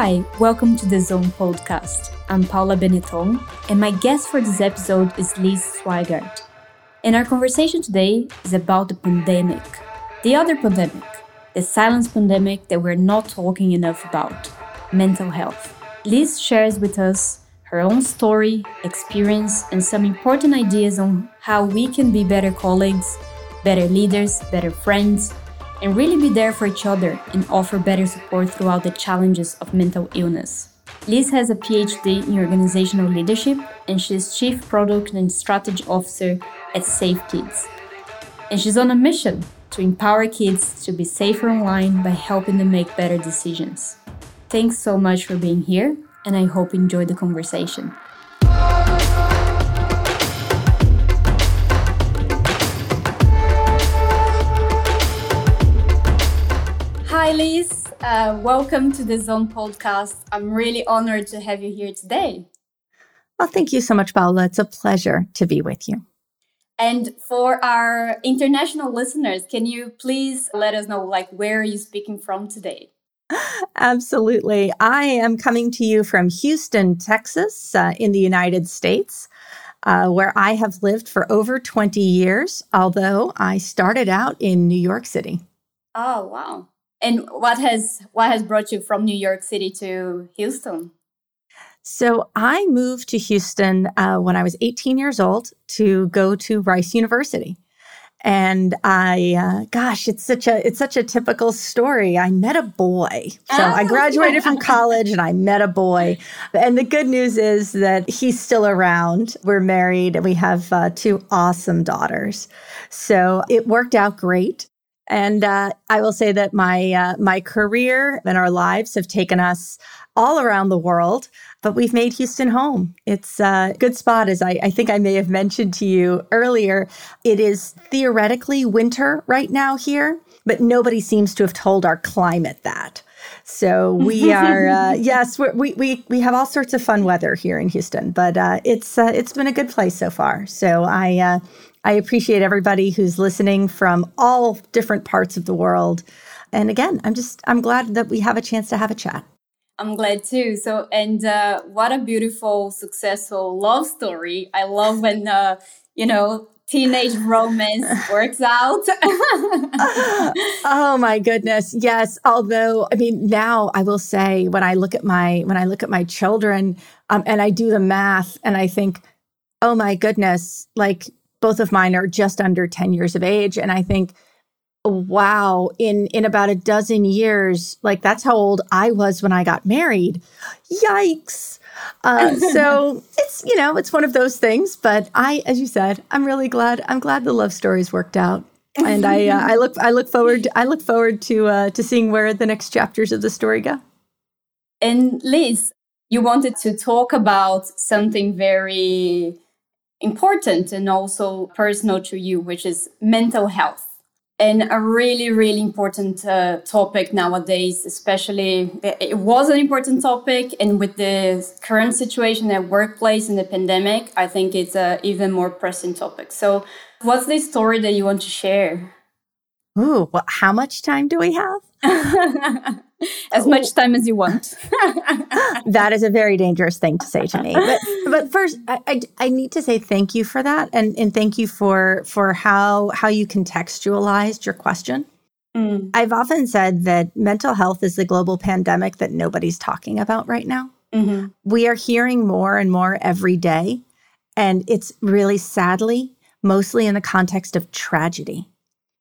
Hi, welcome to the Zone podcast. I'm Paula Benetton, and my guest for this episode is Liz Sweigart. And our conversation today is about the pandemic, the other pandemic, the silence pandemic that we're not talking enough about mental health. Liz shares with us her own story, experience, and some important ideas on how we can be better colleagues, better leaders, better friends, and really be there for each other and offer better support throughout the challenges of mental illness. Liz has a PhD in organizational leadership and she's Chief Product and Strategy Officer at Safe Kids. And she's on a mission to empower kids to be safer online by helping them make better decisions. Thanks so much for being here, and I hope you enjoyed the conversation. Hi, Liz. Uh, welcome to the Zone podcast. I'm really honored to have you here today. Well, thank you so much, Paula. It's a pleasure to be with you. And for our international listeners, can you please let us know, like, where are you speaking from today? Absolutely. I am coming to you from Houston, Texas, uh, in the United States, uh, where I have lived for over 20 years, although I started out in New York City. Oh, wow. And what has what has brought you from New York City to Houston? So I moved to Houston uh, when I was 18 years old to go to Rice University. And I, uh, gosh, it's such a it's such a typical story. I met a boy, so oh. I graduated from college, and I met a boy. And the good news is that he's still around. We're married, and we have uh, two awesome daughters. So it worked out great. And uh, I will say that my uh, my career and our lives have taken us all around the world, but we've made Houston home. It's a good spot, as I, I think I may have mentioned to you earlier. It is theoretically winter right now here, but nobody seems to have told our climate that. So we are, uh, yes, we we we have all sorts of fun weather here in Houston, but uh, it's uh, it's been a good place so far. So I uh, I appreciate everybody who's listening from all different parts of the world. And again, I'm just I'm glad that we have a chance to have a chat. I'm glad too. So, and uh, what a beautiful, successful love story. I love when, uh, you know, teenage romance works out. oh my goodness. Yes. Although, I mean, now I will say when I look at my, when I look at my children um, and I do the math and I think, oh my goodness, like both of mine are just under 10 years of age. And I think, wow, in, in about a dozen years, like that's how old I was when I got married. Yikes. Uh, so it's, you know, it's one of those things. But I, as you said, I'm really glad, I'm glad the love stories worked out. And I, uh, I look, I look forward, I look forward to, uh, to seeing where the next chapters of the story go. And Liz, you wanted to talk about something very important and also personal to you, which is mental health. And a really, really important uh, topic nowadays, especially it was an important topic. And with the current situation at workplace and the pandemic, I think it's an even more pressing topic. So, what's the story that you want to share? Ooh, well, how much time do we have? as much time as you want. that is a very dangerous thing to say to me. But, but first, I, I, I, need to say thank you for that, and, and thank you for for how how you contextualized your question. Mm. I've often said that mental health is the global pandemic that nobody's talking about right now. Mm-hmm. We are hearing more and more every day, and it's really sadly mostly in the context of tragedy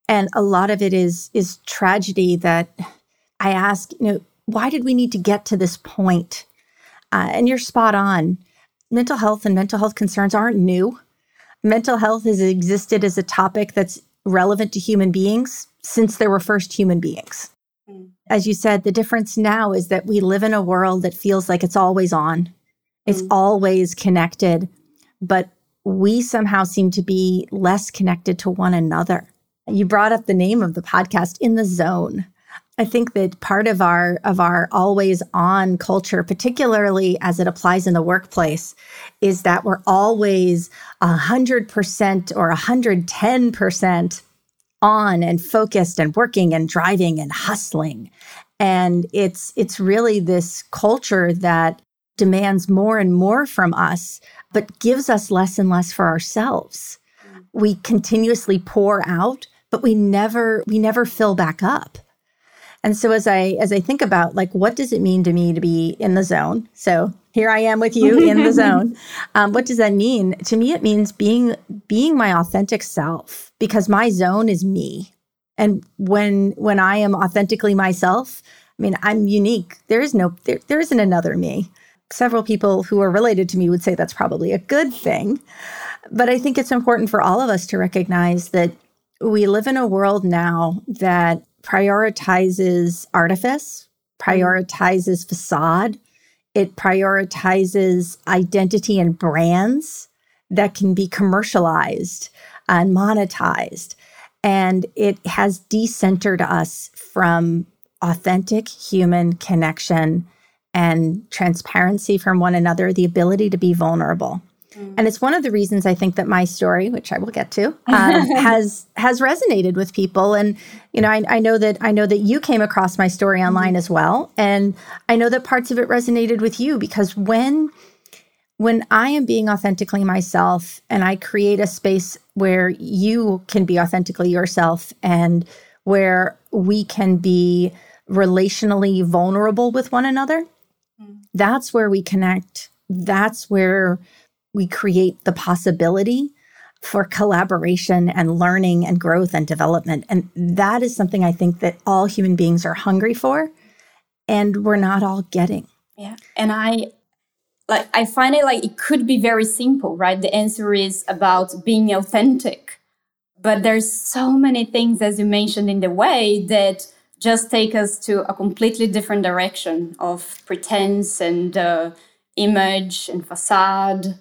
and a lot of it is is tragedy that I ask, you know, why did we need to get to this point? Uh, and you're spot on. Mental health and mental health concerns aren't new. Mental health has existed as a topic that's relevant to human beings since there were first human beings. Mm. As you said, the difference now is that we live in a world that feels like it's always on, it's mm. always connected, but we somehow seem to be less connected to one another. You brought up the name of the podcast, In the Zone. I think that part of our of our always on culture, particularly as it applies in the workplace, is that we're always a hundred percent or a hundred ten percent on and focused and working and driving and hustling. And it's it's really this culture that demands more and more from us, but gives us less and less for ourselves. Mm. We continuously pour out, but we never we never fill back up. And so as I as I think about like what does it mean to me to be in the zone? So here I am with you in the zone. Um, what does that mean? To me, it means being being my authentic self because my zone is me. And when when I am authentically myself, I mean, I'm unique. There is no there, there isn't another me. Several people who are related to me would say that's probably a good thing. But I think it's important for all of us to recognize that we live in a world now that prioritizes artifice, mm-hmm. prioritizes facade, it prioritizes identity and brands that can be commercialized and monetized. And it has decentered us from authentic human connection and transparency from one another, the ability to be vulnerable. And it's one of the reasons I think that my story, which I will get to, um, has has resonated with people. And you know, I, I, know that I know that you came across my story online as well, and I know that parts of it resonated with you because when when I am being authentically myself and I create a space where you can be authentically yourself and where we can be relationally vulnerable with one another, mm. that's where we connect. That's where we create the possibility for collaboration and learning and growth and development. And that is something I think that all human beings are hungry for and we're not all getting. Yeah. And I like I find it like it could be very simple, right? The answer is about being authentic. But there's so many things as you mentioned in the way that just take us to a completely different direction of pretense and uh, image and facade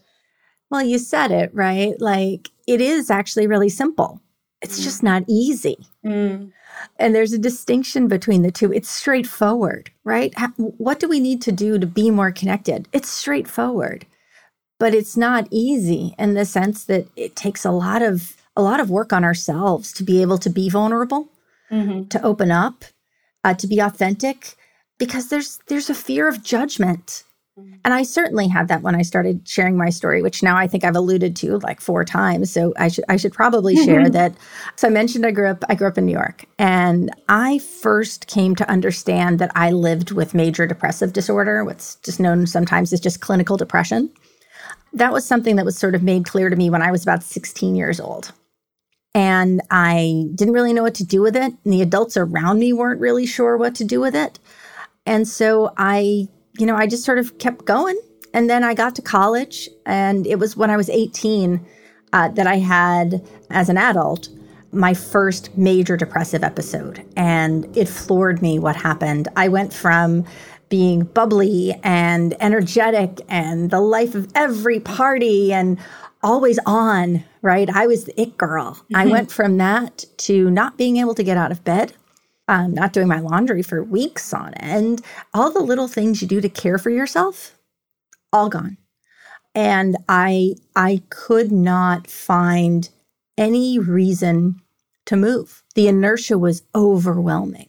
well, you said it, right? Like it is actually really simple. It's mm. just not easy. Mm. And there's a distinction between the two. It's straightforward, right? What do we need to do to be more connected? It's straightforward. But it's not easy in the sense that it takes a lot of a lot of work on ourselves to be able to be vulnerable, mm-hmm. to open up, uh, to be authentic because there's there's a fear of judgment Mm-hmm. and I certainly had that when I started sharing my story, which now I think I've alluded to like four times. So I should I should probably mm-hmm. share that. So I mentioned I grew up I grew up in New York, and I first came to understand that I lived with major depressive disorder, what's just known sometimes as just clinical depression. That was something that was sort of made clear to me when I was about 16 years old. And I didn't really know what to do with it. And the adults around me weren't really sure what to do with it. And so I you know, I just sort of kept going. And then I got to college, and it was when I was 18 uh, that I had, as an adult, my first major depressive episode. And it floored me what happened. I went from being bubbly and energetic and the life of every party and always on, right? I was the it girl. Mm-hmm. I went from that to not being able to get out of bed um, not doing my laundry for weeks on end. All the little things you do to care for yourself, all gone. And I I could not find any reason to move. The inertia was overwhelming.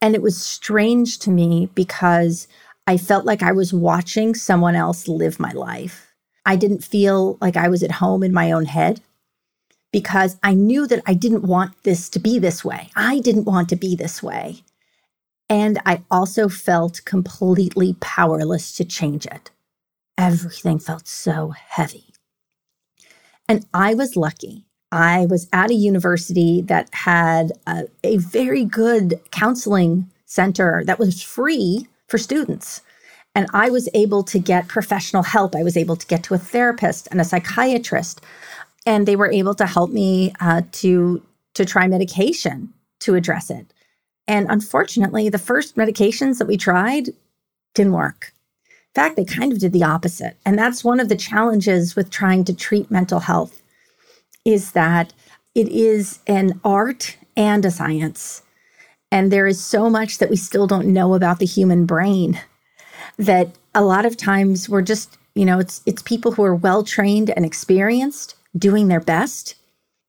And it was strange to me because I felt like I was watching someone else live my life. I didn't feel like I was at home in my own head because I knew that I didn't want this to be this way. I didn't want to be this way. And I also felt completely powerless to change it. Everything felt so heavy. And I was lucky. I was at a university that had a, a very good counseling center that was free for students. And I was able to get professional help. I was able to get to a therapist and a psychiatrist and they were able to help me uh, to to try medication to address it. And unfortunately, the first medications that we tried didn't work. In fact, they kind of did the opposite. And that's one of the challenges with trying to treat mental health is that it is an art and a science. And there is so much that we still don't know about the human brain that a lot of times we're just, you know, it's it's people who are well trained and experienced doing their best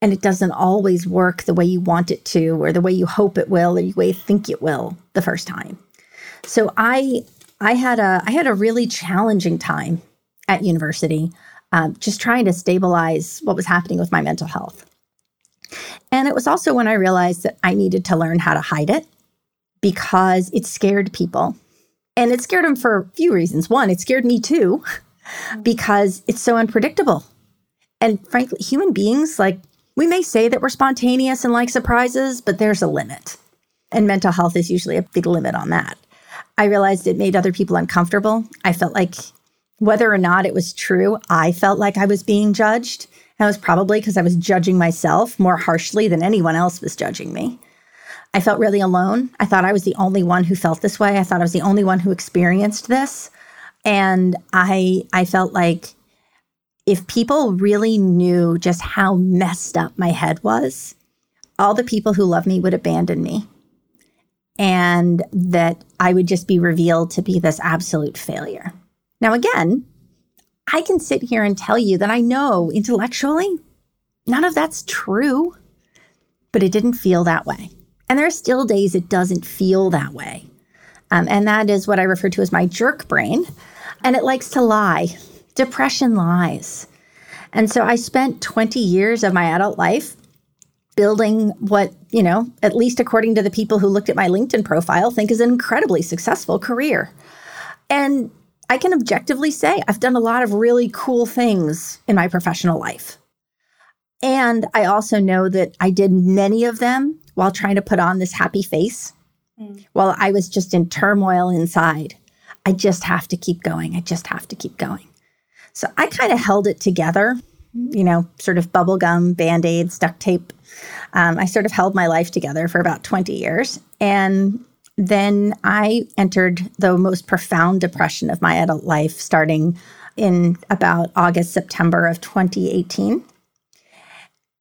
and it doesn't always work the way you want it to or the way you hope it will or the way you think it will the first time. So I I had a I had a really challenging time at university, um, just trying to stabilize what was happening with my mental health. And it was also when I realized that I needed to learn how to hide it because it scared people. And it scared them for a few reasons. One, it scared me too, because it's so unpredictable. And frankly, human beings, like, we may say that we're spontaneous and like surprises, but there's a limit. And mental health is usually a big limit on that. I realized it made other people uncomfortable. I felt like whether or not it was true, I felt like I was being judged. That was probably because I was judging myself more harshly than anyone else was judging me. I felt really alone. I thought I was the only one who felt this way. I thought I was the only one who experienced this. And I I felt like if people really knew just how messed up my head was, all the people who love me would abandon me. And that I would just be revealed to be this absolute failure. Now, again, I can sit here and tell you that I know intellectually none of that's true, but it didn't feel that way. And there are still days it doesn't feel that way. Um, and that is what I refer to as my jerk brain. And it likes to lie. Depression lies. And so I spent 20 years of my adult life building what, you know, at least according to the people who looked at my LinkedIn profile, think is an incredibly successful career. And I can objectively say I've done a lot of really cool things in my professional life. And I also know that I did many of them while trying to put on this happy face, mm. while I was just in turmoil inside. I just have to keep going. I just have to keep going. So I kind of held it together, you know, sort of bubble gum, band aids, duct tape. Um, I sort of held my life together for about 20 years. And then I entered the most profound depression of my adult life starting in about August, September of 2018.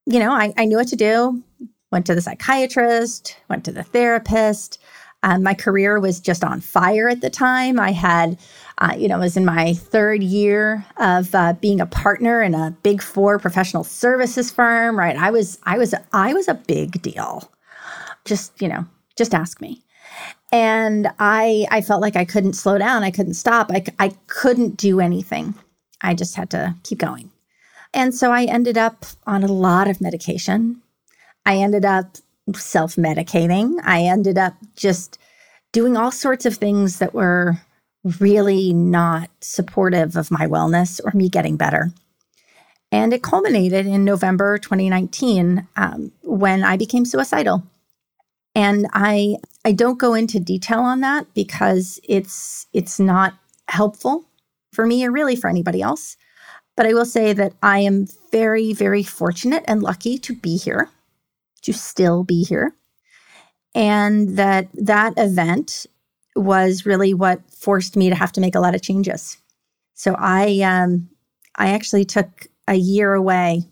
You know, I, I knew what to do, went to the psychiatrist, went to the therapist. Um, my career was just on fire at the time. I had, uh, you know, was in my third year of uh, being a partner in a big four professional services firm. Right, I was, I was, I was a big deal. Just, you know, just ask me. And i i felt like i couldn't slow down. I couldn't stop. I, I couldn't do anything. I just had to keep going. And so i ended up on a lot of medication. I ended up self-medicating. I ended up just doing all sorts of things that were really not supportive of my wellness or me getting better and it culminated in november 2019 um, when i became suicidal and I I don't go into detail on that because it's it's not helpful for me or really for anybody else. But I will say that I am very very fortunate and lucky to be here, to still be here. And that that event was really what forced me to have to make a lot of changes. So I um I actually took a year away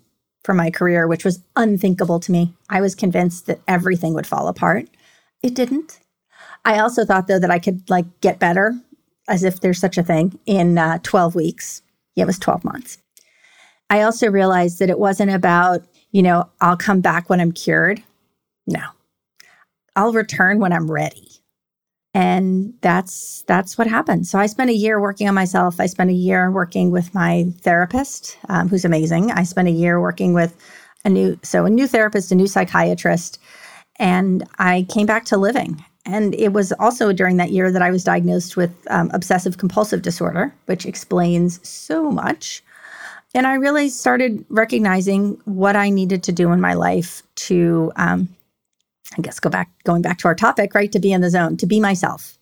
from my career, which was unthinkable to me. I was convinced that everything would fall apart. It didn't. I also thought though that I could like get better, as if there's such a thing, in uh, 12 weeks. Yeah, it was 12 months. I also realized that it wasn't about, you know, I'll come back when I'm cured. No. I'll return when I'm ready. And that's that's what happened. So I spent a year working on myself. I spent a year working with my therapist, um, who's amazing. I spent a year working with a new so a new therapist, a new psychiatrist, and I came back to living. And it was also during that year that I was diagnosed with um, obsessive compulsive disorder, which explains so much. And I really started recognizing what I needed to do in my life to um, I guess go back going back to our topic, right? To be in the zone, to be myself.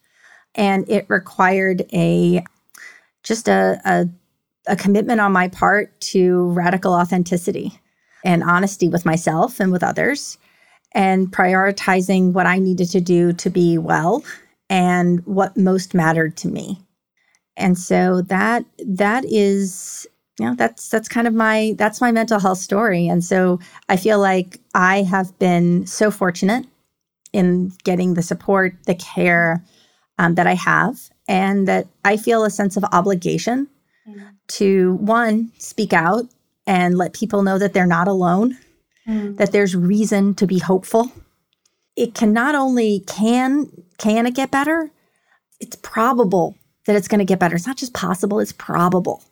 And it required a just a, a, a commitment on my part to radical authenticity and honesty with myself and with others and prioritizing what I needed to do to be well and what most mattered to me. And so that that is know that's that's kind of my that's my mental health story and so i feel like i have been so fortunate in getting the support the care um, that i have and that i feel a sense of obligation mm. to one speak out and let people know that they're not alone mm. that there's reason to be hopeful it can not only can can it get better it's probable that it's going to get better. It's not just possible, it's probable.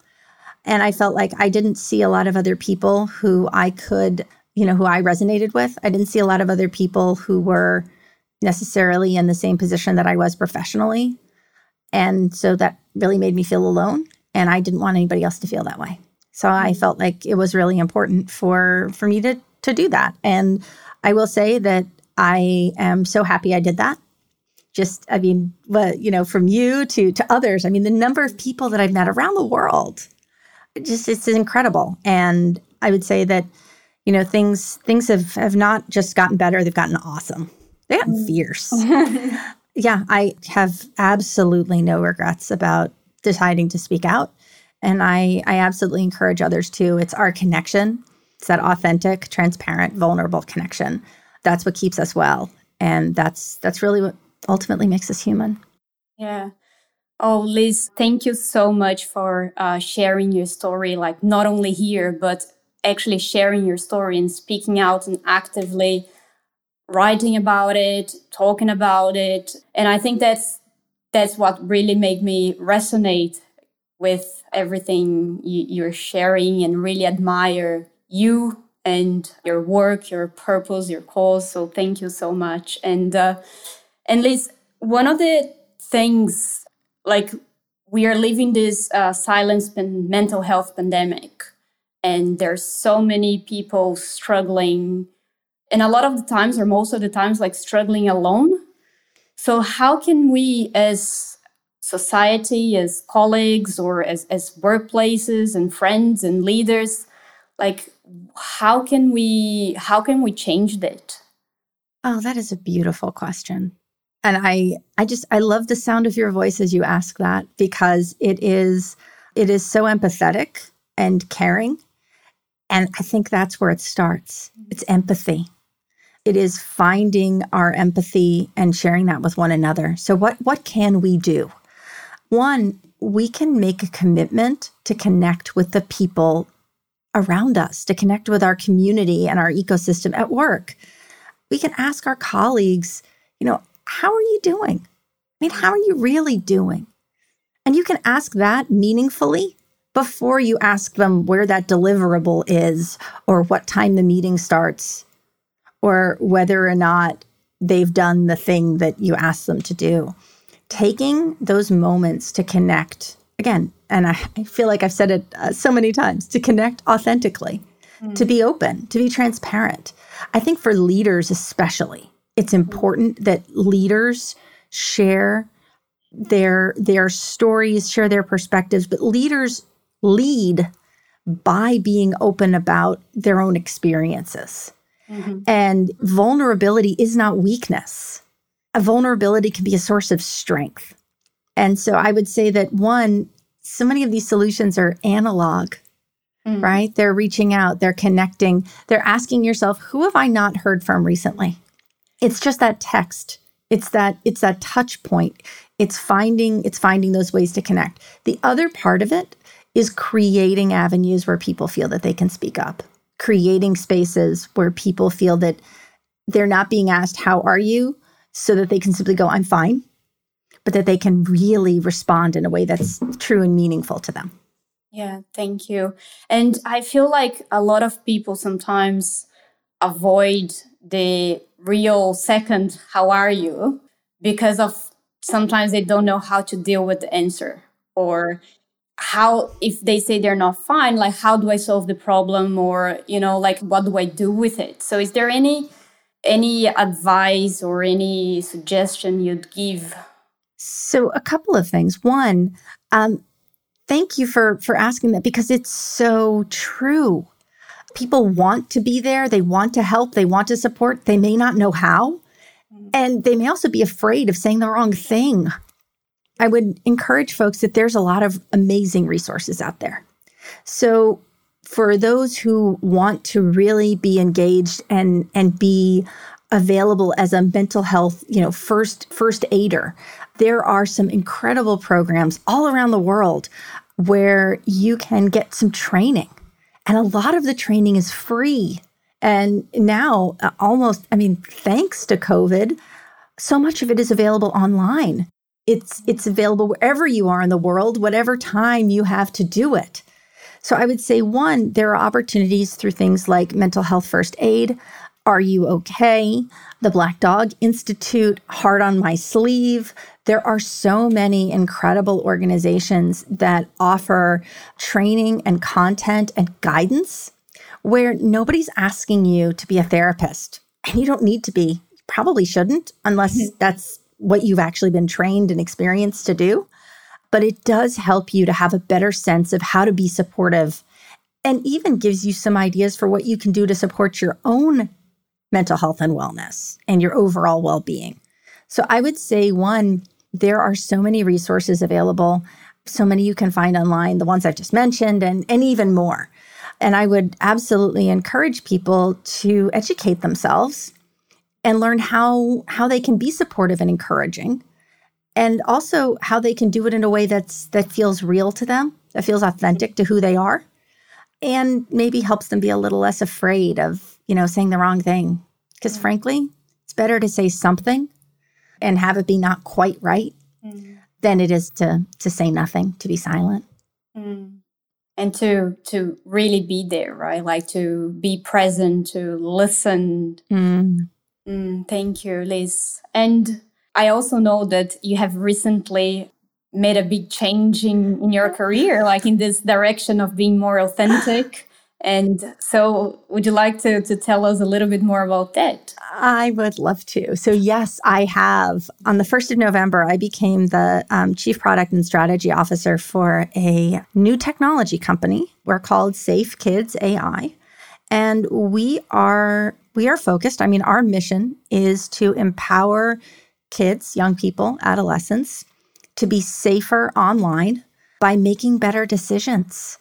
And I felt like I didn't see a lot of other people who I could, you know, who I resonated with. I didn't see a lot of other people who were necessarily in the same position that I was professionally. And so that really made me feel alone. And I didn't want anybody else to feel that way. So I felt like it was really important for for me to to do that. And I will say that I am so happy I did that. Just, I mean, but you know, from you to to others. I mean, the number of people that I've met around the world, just it's incredible. And I would say that, you know, things things have have not just gotten better; they've gotten awesome. They got mm. fierce. yeah, I have absolutely no regrets about deciding to speak out. And I, I absolutely encourage others to. It's our connection. It's that authentic, transparent, vulnerable connection. That's what keeps us well. And that's that's really what ultimately makes us human. Yeah. Oh, Liz, thank you so much for uh, sharing your story, like not only here, but actually sharing your story and speaking out and actively writing about it, talking about it. And I think that's that's what really made me resonate with everything you're sharing and really admire you and your work, your purpose, your cause. So thank you so much. And uh, and Liz, one of the things like we are living this uh, silence mental health pandemic, and there's so many people struggling, and a lot of the times, or most of the times, like struggling alone. So how can we, as society, as colleagues, or as as workplaces and friends and leaders, like how can we how can we change that oh that is a beautiful question and i i just i love the sound of your voice as you ask that because it is it is so empathetic and caring. And i think that's where it starts. It's empathy. It is finding our empathy and sharing that with one another. So what what can we do? One we can make a commitment to connect with the people around us, to connect with our community and our ecosystem at work. We can ask our colleagues, you know, how are you doing? I mean, how are you really doing? And you can ask that meaningfully before you ask them where that deliverable is or what time the meeting starts or whether or not they've done the thing that you asked them to do. Taking those moments to connect, again, and I, I feel like I've said it uh, so many times to connect authentically, mm. to be open, to be transparent. I think for leaders, especially, it's important that leaders share their their stories, share their perspectives, but leaders lead by being open about their own experiences. Mm-hmm. And vulnerability is not weakness. A vulnerability can be a source of strength. And so I would say that one, so many of these solutions are analog, mm. right? They're reaching out, they're connecting, they're asking yourself, who have I not heard from recently? It's just that text. It's that it's that touch point. It's finding it's finding those ways to connect. The other part of it is creating avenues where people feel that they can speak up. Creating spaces where people feel that they're not being asked how are you so that they can simply go I'm fine but that they can really respond in a way that's true and meaningful to them. Yeah, thank you. And I feel like a lot of people sometimes avoid the real second, how are you? Because of sometimes they don't know how to deal with the answer or how if they say they're not fine like how do i solve the problem or you know like what do i do with it so is there any any advice or any suggestion you'd give so, a couple of things. One, um, thank you for for asking that because it's so true. People want to be there, they want to help, they want to support, they may not know how, mm-hmm. and they may also be afraid of saying the wrong thing. I would encourage folks that there's a lot of amazing resources out there. So, for those who want to really be engaged and and be available as a mental health, you know, first first aider, there are some incredible programs all around the world where you can get some training. And a lot of the training is free. And now, uh, almost, I mean, thanks to COVID, so much of it is available online. It's it's available wherever you are in the world, whatever time you have to do it. So I would say one, there are opportunities through things like mental health first aid, are You Okay, the Black Dog Institute, Heart on My Sleeve. There are so many incredible organizations that offer training and content and guidance where nobody's asking you to be a therapist. And you don't need to be, you probably shouldn't, unless mm-hmm. that's what you've actually been trained and experienced to do. But it does help you to have a better sense of how to be supportive and even gives you some ideas for what you can do to support your own mental health and wellness and your overall well being. So I would say, one, there are so many resources available, so many you can find online, the ones I've just mentioned, and, and even more. And I would absolutely encourage people to educate themselves and learn how, how they can be supportive and encouraging and also how they can do it in a way that's that feels real to them that feels authentic to who they are and maybe helps them be a little less afraid of you know, saying the wrong thing. Because mm. frankly, it's better to say something and have it be not quite right mm. than it is to to say nothing, to be silent. Mm. And to to really be there, right? Like to be present, to listen. Mm. Mm, thank you, Liz. And I also know that you have recently made a big change in, in your career, like in this direction of being more authentic and so, would you like to, to tell us a little bit more about that? I would love to. So, yes, I have. On the 1st of November, I became the um, Chief Product and Strategy Officer for a new technology company. We're called Safe Kids AI. And we are we are focused. I mean, our mission is to empower kids, young people, adolescents to be safer online by making better decisions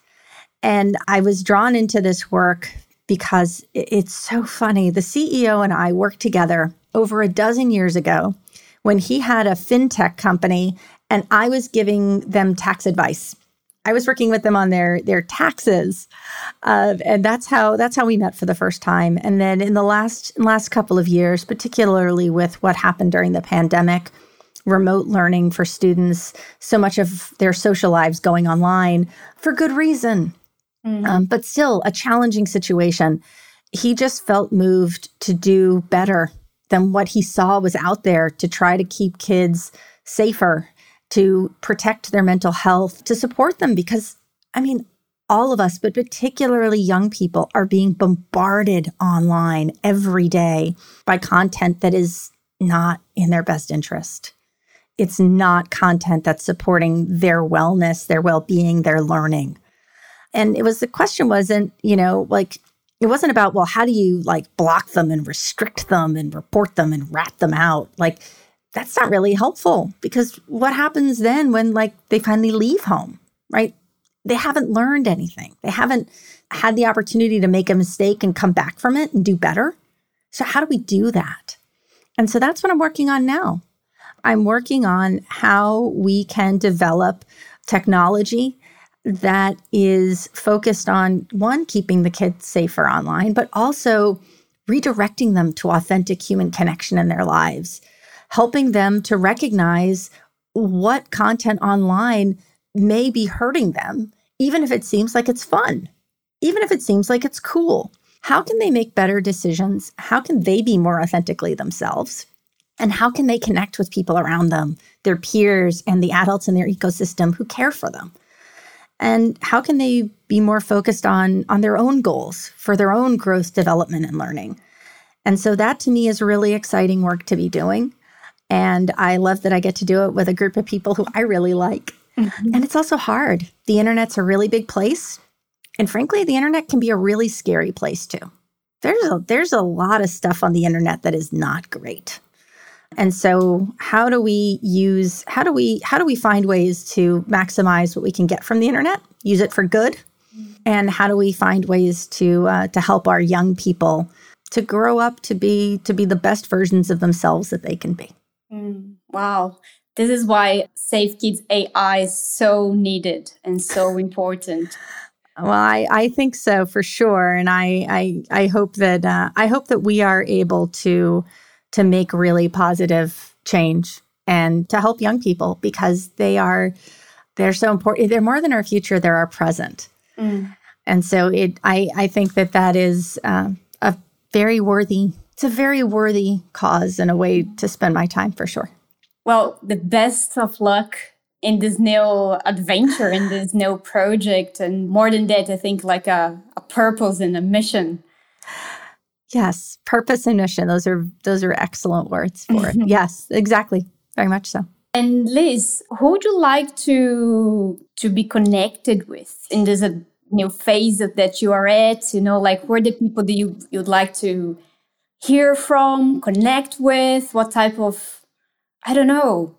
and I was drawn into this work because it's so funny. The CEO and I worked together over a dozen years ago when he had a fintech company and I was giving them tax advice. I was working with them on their their taxes, uh, and that's how that's how we met for the first time. And then in the last last couple of years, particularly with what happened during the pandemic, remote learning for students, so much of their social lives going online for good reason mm-hmm. um, but still a challenging situation. He just felt moved to do better than what he saw was out there to try to keep kids safer, to protect their mental health, to support them. Because, I mean, all of us, but particularly young people, are being bombarded online every day by content that is not in their best interest. It's not content that's supporting their wellness, their well being, their learning. And it was the question wasn't, you know, like it wasn't about, well, how do you like block them and restrict them and report them and rat them out? Like that's not really helpful because what happens then when like they finally leave home, right? They haven't learned anything. They haven't had the opportunity to make a mistake and come back from it and do better. So how do we do that? And so that's what I'm working on now. I'm working on how we can develop technology that is focused on one, keeping the kids safer online, but also redirecting them to authentic human connection in their lives, helping them to recognize what content online may be hurting them, even if it seems like it's fun, even if it seems like it's cool. How can they make better decisions? How can they be more authentically themselves? And how can they connect with people around them, their peers, and the adults in their ecosystem who care for them? And how can they be more focused on on their own goals for their own growth development and learning? And so that to me is really exciting work to be doing. And i love that i get to do it with a group of people who i really like. Mm-hmm. and it's also hard. The internet's a really big place. And frankly the internet can be a really scary place too. There's a there's a lot of stuff on the internet that is not great and so how do we use how do we how do we find ways to maximize what we can get from the internet, use it for good? And how do we find ways to uh, to help our young people to grow up to be to be the best versions of themselves that they can be? Mm, wow. This is why Safe Kids AI is so needed and so important. Well, I, I think so for sure, and I I, I hope that uh, I hope that we are able to to make really positive change and to help young people because they are they're so important. They're more than our future; they're our present. Mm. And so, it I I think that that is uh, a very worthy. It's a very worthy cause and a way to spend my time for sure. Well, the best of luck in this new adventure, in this new project, and more than that, I think like a, a purpose and a mission. Yes, purpose and mission. Those are those are excellent words for it. yes, exactly. Very much so. And Liz, who would you like to to be connected with in this uh, new phase that you are at? You know, like where the people that you you'd like to hear from, connect with? What type of I don't know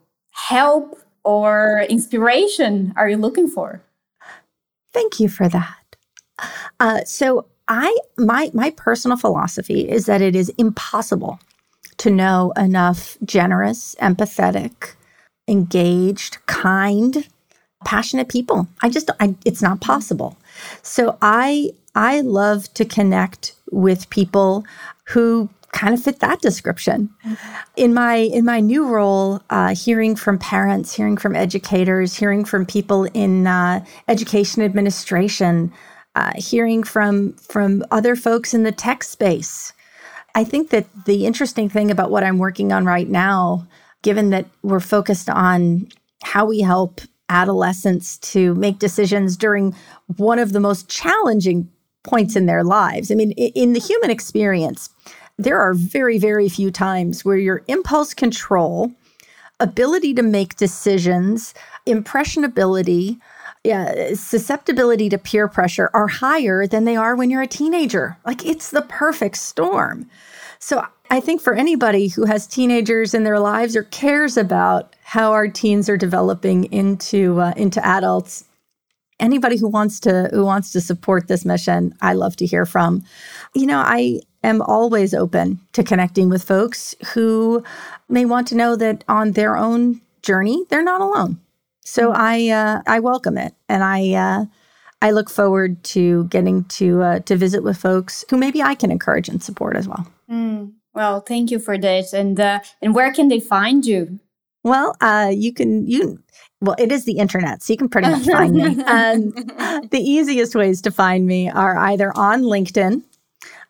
help or inspiration are you looking for? Thank you for that. Uh, so I my my personal philosophy is that it is impossible to know enough generous, empathetic, engaged, kind, passionate people. I just I, it's not possible. So I I love to connect with people who kind of fit that description. In my in my new role, uh, hearing from parents, hearing from educators, hearing from people in uh, education administration, uh, hearing from from other folks in the tech space. I think that the interesting thing about what I'm working on right now, given that we're focused on how we help adolescents to make decisions during one of the most challenging points in their lives. I mean, in the human experience, there are very, very few times where your impulse control, ability to make decisions, impressionability, yeah, susceptibility to peer pressure are higher than they are when you're a teenager. Like it's the perfect storm. So I think for anybody who has teenagers in their lives or cares about how our teens are developing into uh, into adults, anybody who wants to who wants to support this mission, I love to hear from. You know, I am always open to connecting with folks who may want to know that on their own journey, they're not alone. So mm-hmm. I uh, I welcome it, and I uh, I look forward to getting to uh, to visit with folks who maybe I can encourage and support as well. Mm. Well, thank you for that. And uh, and where can they find you? Well, uh, you can you well, it is the internet, so you can pretty much find me. Um, the easiest ways to find me are either on LinkedIn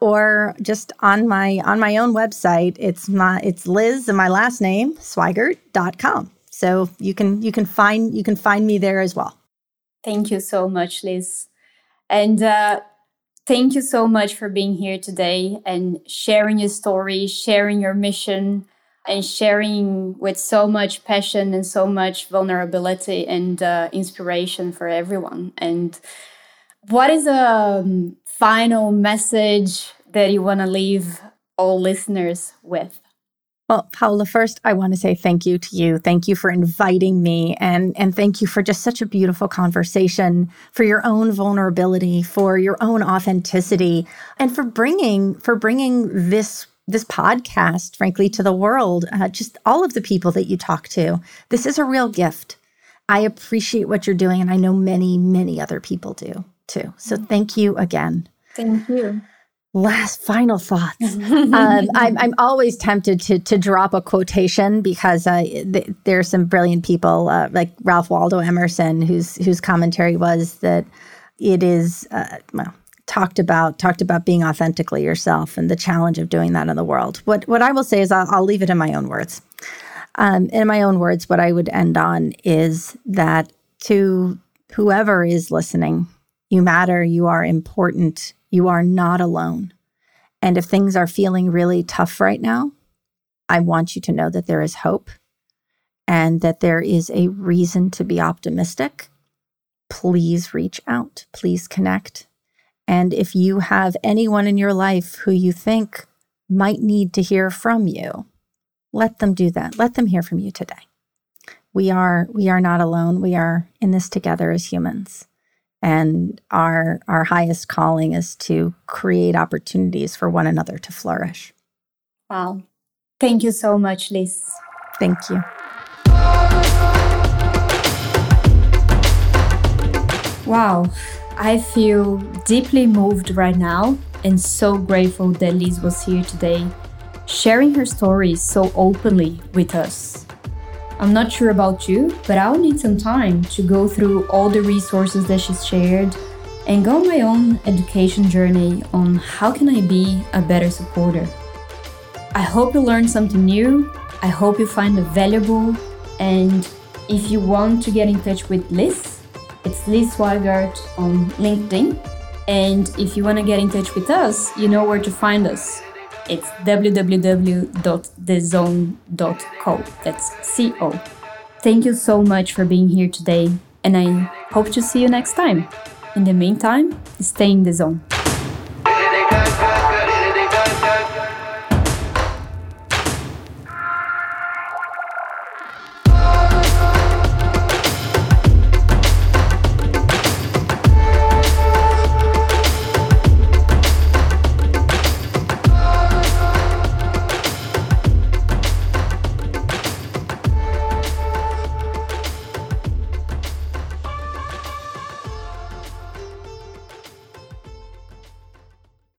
or just on my on my own website. It's my it's Liz and my last name, Sweigart.com. So you can you can find you can find me there as well. Thank you so much, Liz. And uh, thank you so much for being here today and sharing your story, sharing your mission, and sharing with so much passion and so much vulnerability and uh, inspiration for everyone. And what is a um, final message that you want to leave all listeners with? Well, Paula, first I want to say thank you to you. Thank you for inviting me and and thank you for just such a beautiful conversation, for your own vulnerability, for your own authenticity, and for bringing for bringing this this podcast frankly to the world, uh, just all of the people that you talk to. This is a real gift. I appreciate what you're doing and I know many many other people do too. So thank you again. Thank you last final thoughts. Um, I'm, I'm always tempted to to drop a quotation because uh, th- there are some brilliant people uh, like ralph waldo emerson whose whose commentary was that it is uh, well talked about talked about being authentically yourself and the challenge of doing that in the world. What what i will say is i'll, I'll leave it in my own words. Um, in my own words what i would end on is that to whoever is listening you matter you are important you are not alone. And if things are feeling really tough right now, I want you to know that there is hope and that there is a reason to be optimistic. Please reach out, please connect. And if you have anyone in your life who you think might need to hear from you, let them do that. Let them hear from you today. We are we are not alone. We are in this together as humans and our our highest calling is to create opportunities for one another to flourish. Wow. Thank you so much, Liz. Thank you. Wow. I feel deeply moved right now and so grateful that Liz was here today, sharing her story so openly with us. I'm not sure about you, but I'll need some time to go through all the resources that she's shared and go on my own education journey on how can I be a better supporter. I hope you learned something new. I hope you find it valuable. And if you want to get in touch with Liz, it's Liz Sweigart on LinkedIn. And if you want to get in touch with us, you know where to find us. It's www.thezone.co. That's C O. Thank you so much for being here today, and I hope to see you next time. In the meantime, stay in the zone.